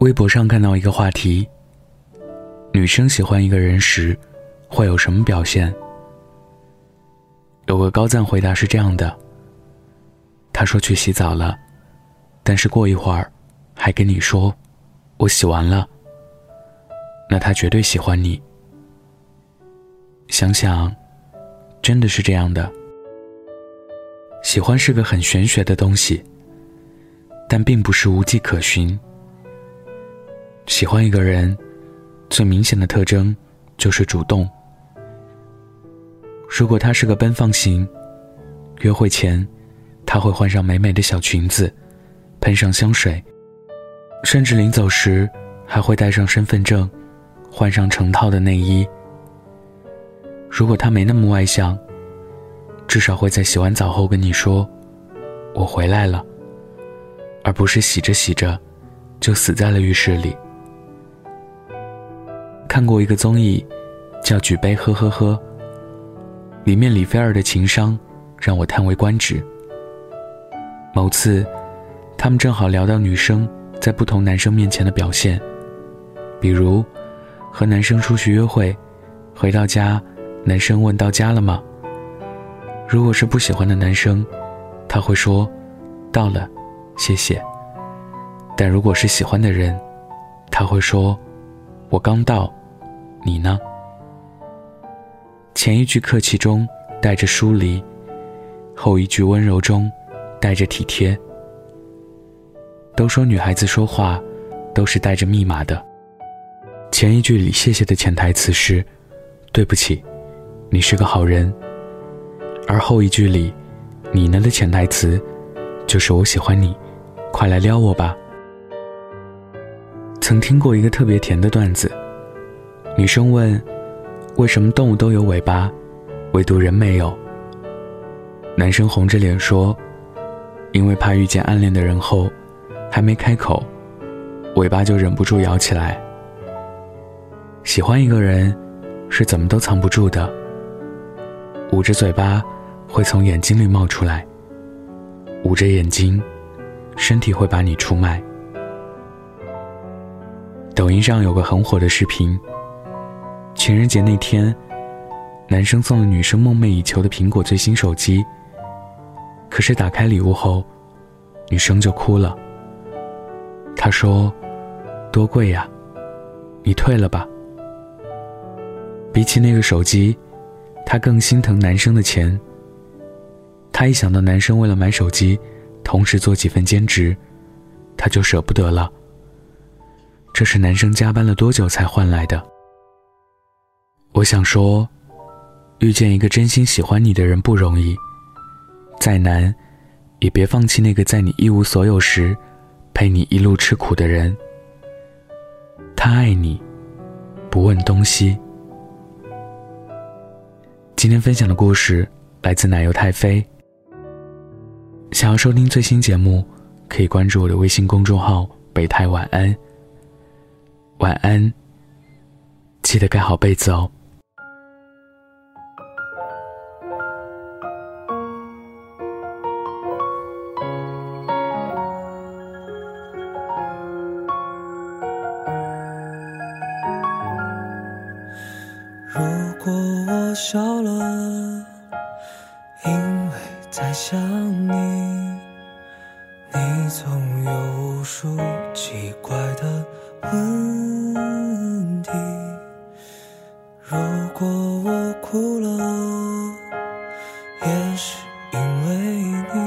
微博上看到一个话题：女生喜欢一个人时，会有什么表现？有个高赞回答是这样的：他说去洗澡了，但是过一会儿，还跟你说我洗完了。那他绝对喜欢你。想想，真的是这样的。喜欢是个很玄学的东西，但并不是无迹可寻。喜欢一个人，最明显的特征就是主动。如果他是个奔放型，约会前他会换上美美的小裙子，喷上香水，甚至临走时还会带上身份证，换上成套的内衣。如果他没那么外向，至少会在洗完澡后跟你说：“我回来了。”而不是洗着洗着就死在了浴室里。看过一个综艺，叫《举杯呵呵呵》，里面李菲儿的情商让我叹为观止。某次，他们正好聊到女生在不同男生面前的表现，比如和男生出去约会，回到家，男生问到家了吗？如果是不喜欢的男生，他会说到了，谢谢。但如果是喜欢的人，他会说我刚到。你呢？前一句客气中带着疏离，后一句温柔中带着体贴。都说女孩子说话都是带着密码的。前一句里谢谢的潜台词是对不起，你是个好人。而后一句里你呢的潜台词就是我喜欢你，快来撩我吧。曾听过一个特别甜的段子。女生问：“为什么动物都有尾巴，唯独人没有？”男生红着脸说：“因为怕遇见暗恋的人后，还没开口，尾巴就忍不住摇起来。喜欢一个人，是怎么都藏不住的。捂着嘴巴，会从眼睛里冒出来；捂着眼睛，身体会把你出卖。”抖音上有个很火的视频。情人节那天，男生送了女生梦寐以求的苹果最新手机。可是打开礼物后，女生就哭了。他说：“多贵呀，你退了吧。”比起那个手机，他更心疼男生的钱。他一想到男生为了买手机，同时做几份兼职，他就舍不得了。这是男生加班了多久才换来的？我想说，遇见一个真心喜欢你的人不容易，再难，也别放弃那个在你一无所有时，陪你一路吃苦的人。他爱你，不问东西。今天分享的故事来自奶油太妃。想要收听最新节目，可以关注我的微信公众号“北太晚安”。晚安，记得盖好被子哦。如果我笑了，因为在想你。你总有无数奇怪的问题。如果我哭了，也是因为你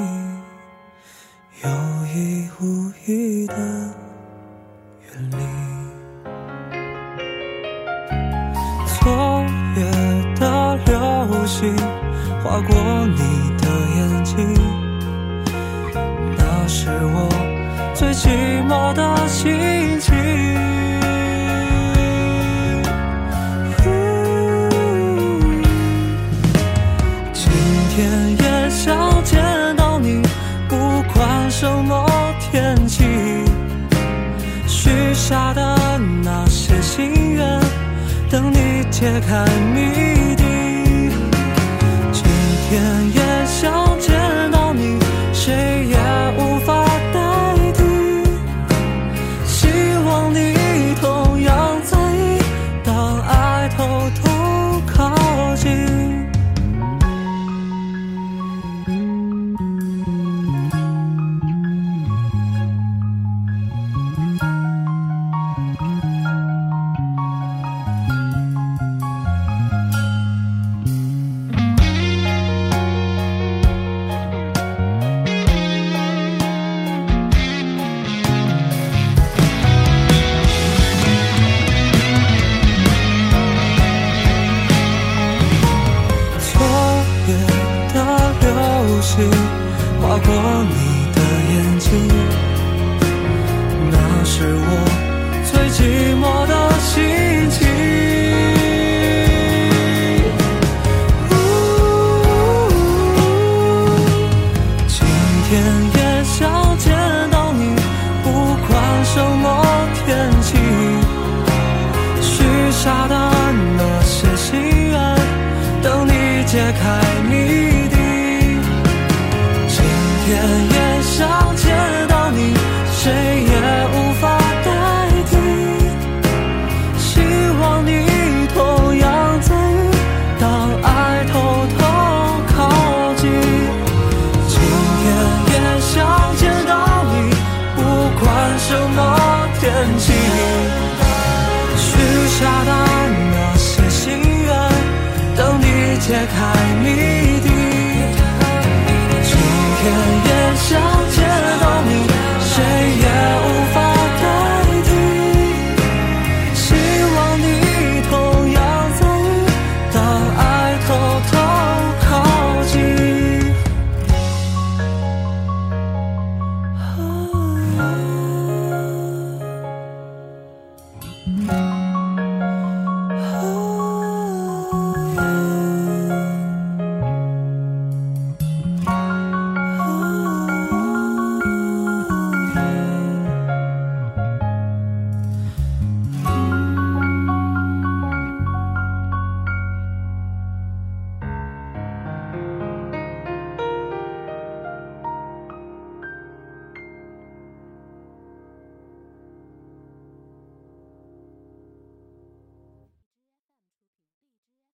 有意无意的远离。星划过你的眼睛，那是我最寂寞的心情。今天也想见到你，不管什么天气。许下的那些心愿，等你揭开谜底。远远天也想见到你，不管什么天气，许下的那些心愿，等你解开谜底。今天也想。work hard